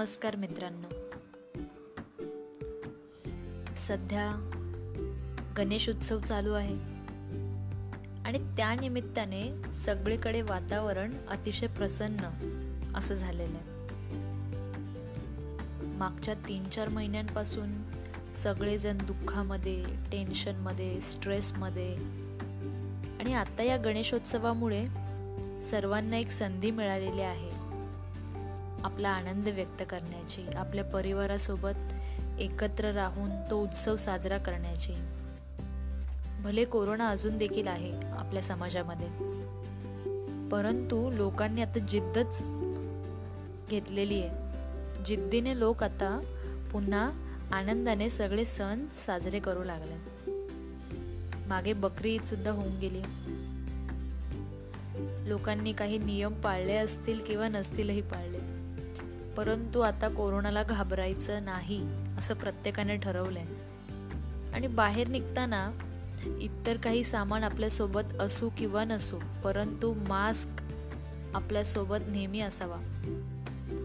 नमस्कार मित्रांनो. सध्या गणेश उत्सव चालू आहे. आणि त्या निमित्ताने सगळीकडे वातावरण अतिशय प्रसन्न असं झालेलं आहे. मागच्या तीन चार महिन्यांपासून सगळेजण दुःखामध्ये टेन्शनमध्ये स्ट्रेसमध्ये आणि आता या गणेशोत्सवामुळे सर्वांना एक संधी मिळालेली आहे. आपला आनंद व्यक्त करण्याची आपल्या परिवारासोबत एकत्र राहून तो उत्सव साजरा करण्याची. भले कोरोना अजून देखील आहे आपल्या समाजामध्ये परंतु लोकांनी आता जिद्दच घेतलेली आहे. जिद्दीने लोक आता पुन्हा आनंदाने सगळे सण साजरे करू लागले. मागे बकरी ईद सुद्धा होऊन गेली. लोकांनी काही नियम पाळले असतील किंवा नसतीलही पाळले. परंतु आता कोरोनाला घाबरायचं नाही असं प्रत्येकाने ठरवलंय. आणि बाहेर निघताना इतर काही सामान आपल्यासोबत असू किंवा नसू परंतु मास्क आपल्यासोबत नेहमी असावा.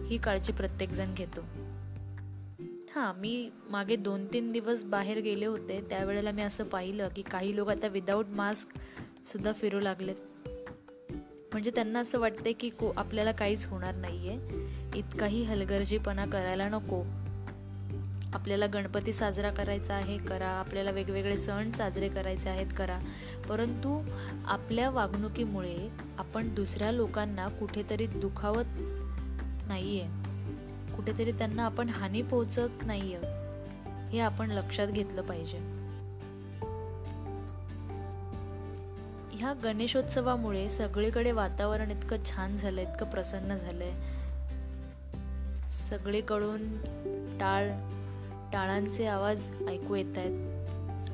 ही काळजी प्रत्येकजण घेतो. हां मी मागे दोन तीन दिवस बाहेर गेले होते त्यावेळेला मी असं पाहिलं की काही लोक आता विदाऊट मास्क सुद्धा फिरू लागलेत. म्हणजे त्यांना असं वाटते की को आपल्याला काहीच होणार नाही आहे इतकाही हलगर्जीपणा करायला नको. आपल्याला गणपती साजरा करायचा आहे करा. आपल्याला वेगवेगळे सण साजरे करायचे आहेत करा. परंतु आपल्या वागणुकीमुळे आपण दुसऱ्या लोकांना कुठेतरी दुखावत नाही आहे कुठेतरी त्यांना आपण हानी पोहोचत नाही आहे हे आपण लक्षात घेतलं पाहिजे. ह्या गणेशोत्सवामुळे सगळीकडे वातावरण इतकं छान झालं इतकं प्रसन्न झालंय. सगळीकडून टाळ टाळांचे आवाज ऐकू येत आहेत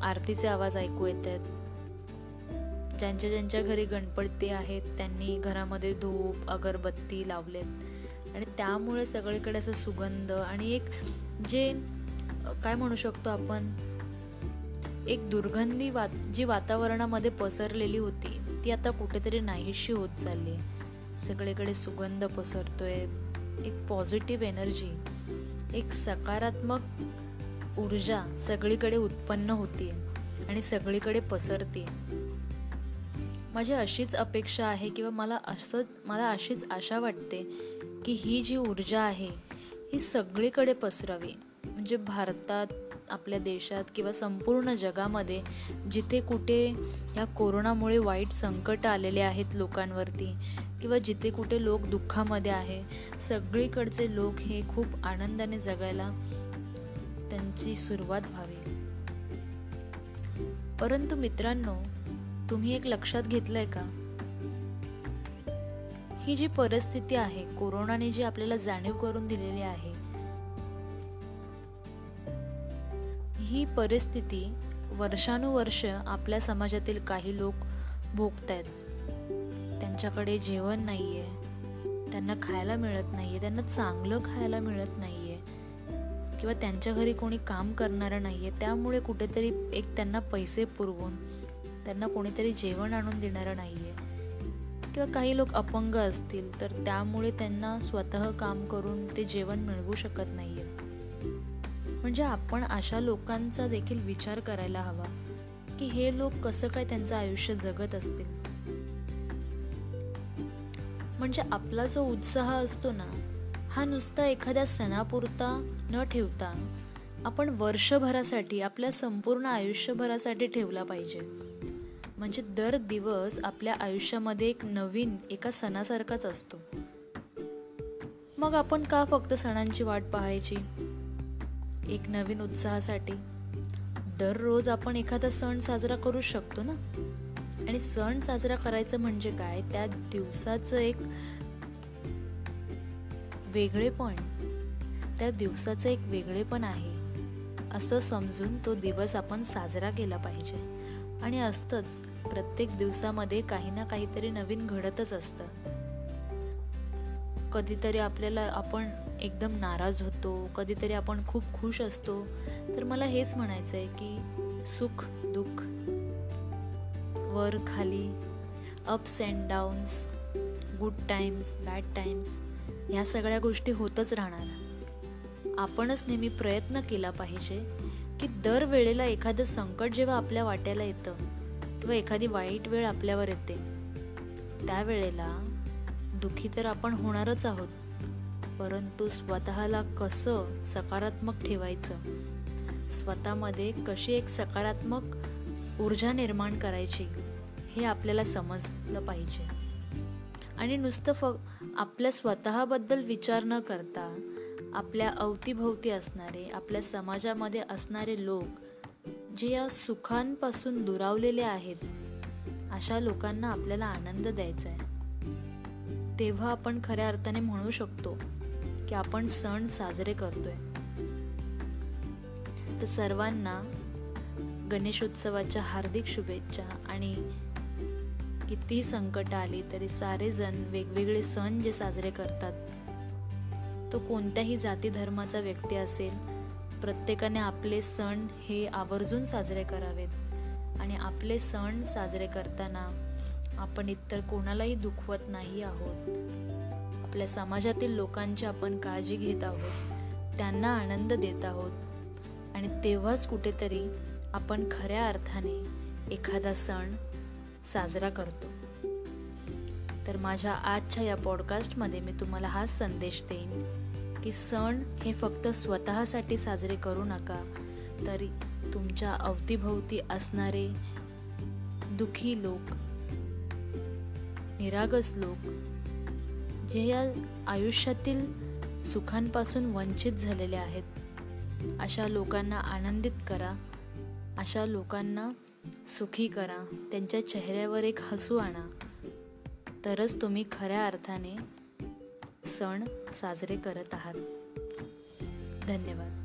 आरतीचे आवाज ऐकू येत आहेत. ज्यांच्या ज्यांच्या घरी गणपती आहेत त्यांनी घरामध्ये धूप अगरबत्ती लावलेत. आणि त्यामुळे सगळीकडे असं सुगंध आणि एक जे काय म्हणू शकतो आपण? एक दुर्गंधी वात जी वातावरणामध्ये पसरलेली होती ती आता कुठेतरी नाहीशी होत चालली आहे. सगळीकडे सुगंध पसरतोय एक पॉझिटिव्ह एनर्जी एक सकारात्मक ऊर्जा सगळीकडे उत्पन्न होती आणि सगळीकडे पसरते माझी अशीच अपेक्षा आहे किंवा मला असं मला अशीच आशा वाटते की ही जी ऊर्जा आहे ही सगळीकडे पसरावी. म्हणजे भारतात आपल्या देशात किंवा संपूर्ण जगामध्ये जिथे कुठे या कोरोनामुळे वाईट संकट आलेले आहेत लोकांवरती किंवा जिथे कुठे लोक दुःखामध्ये आहे सगळीकडचे लोक हे खूप आनंदाने जगायला त्यांची सुरुवात व्हावी. परंतु मित्रांनो तुम्ही एक लक्षात घेतलंय का? ही जी परिस्थिती आहे कोरोनाने जी आपल्याला जाणीव करून दिलेली आहे ही परिस्थिती वर्षानुवर्ष आपल्या समाजातील काही लोक भोगत आहेत त्यांच्याकडे जेवण नाही आहे त्यांना खायला मिळत नाही आहे त्यांना चांगलं खायला मिळत नाही आहे किंवा त्यांच्या घरी कोणी काम करणारं नाही आहे त्यामुळे कुठेतरी एक त्यांना पैसे पुरवून त्यांना कोणीतरी जेवण आणून देणारं नाही आहे किंवा काही लोक अपंग असतील तर त्यामुळे त्यांना स्वतः काम करून ते जेवण मिळवू शकत नाही आहे म्हणजे आपण अशा लोकांचा देखील विचार करायला हवा की हे लोक कसं काय त्यांचं आयुष्य जगत असतील. म्हणजे आपला जो उत्साह असतो ना हा नुसता एखाद्या सणापुरता न ठेवता आपण वर्षभरासाठी आपल्या संपूर्ण आयुष्यभरासाठी ठेवला पाहिजे. म्हणजे दर दिवस आपल्या आयुष्यामध्ये एक नवीन एका सणासारखाच असतो. मग आपण का फक्त सणांची वाट पाहायची? एक नवीन उत्साहासाठी. दररोज आपण एखादा सण साजरा करू शकतो ना? आणि सण साजरा करायचं म्हणजे काय? त्या दिवसाचं एक वेगळेपण त्या दिवसाचं एक वेगळेपण आहे. असं समजून तो दिवस आपण साजरा केला पाहिजे. आणि असतंच प्रत्येक दिवसामध्ये काही ना काहीतरी नवीन घडतच असतं. कधीतरी आपल्याला आपण एकदम नाराज होतो कधीतरी आपण खूप खुश असतो. तर मला हेच म्हणायचं आहे की सुख दुःख वर खाली ups and downs good times bad times ह्या सगळ्या गोष्टी होतच राहणार. आपणच नेहमी प्रयत्न केला पाहिजे की दर वेळेला एखादं संकट जेव्हा आपल्या वाट्याला येतं किंवा एखादी वाईट वेळ आपल्यावर येते त्यावेळेला दुखी तर आपण होणारच आहोत. परंतु स्वतःला कसं सकारात्मक ठेवायचं? स्वतःमध्ये कशी एक सकारात्मक ऊर्जा निर्माण करायची हे आपल्याला समजलं पाहिजे. आणि नुसतं फ आपल्या स्वतःबद्दल विचार न करता आपल्या अवतीभोवती असणारे आपल्या समाजामध्ये असणारे लोक जे या सुखांपासून दुरावलेले आहेत अशा लोकांना आपल्याला आनंद द्यायचा आहे तेव्हा आपण खऱ्या अर्थाने म्हणू शकतो की आपण सण साजरे करतोय. तर सर्वांना गणेशोत्सवाच्या हार्दिक शुभेच्छा आणि कितीही संकट आली तरी सारे जण वेगवेगळे सण जे साजरे करतात तो कोणत्याही जाती धर्माचा व्यक्ती असेल प्रत्येकाने आपले सण हे आवर्जून साजरे करावेत. आणि आपले सण साजरे करताना आपण इतर कोणालाही दुखवत नाही आहोत. आपल्या समाजातील लोकांची आपण काळजी घेत आहोत त्यांना आनंद देत आहोत. आणि तेव्हाच कुठेतरी आपण खऱ्या अर्थाने एखादा सण साजरा करतो. तर माझ्या आजच्या या पॉडकास्टमध्ये मी तुम्हाला हाच संदेश देईन की सण हे फक्त स्वतःसाठी साजरे करू नका तरी तुमच्या अवतीभोवती असणारे दुखी लोक निरागस लोक जे या आयुष्यातील सुखांपासून वंचित झालेले आहेत अशा लोकांना आनंदित करा अशा लोकांना सुखी करा त्यांच्या चेहऱ्यावर एक हसू आणा. तरच तुम्ही खऱ्या अर्थाने सण साजरे करत आहात. धन्यवाद.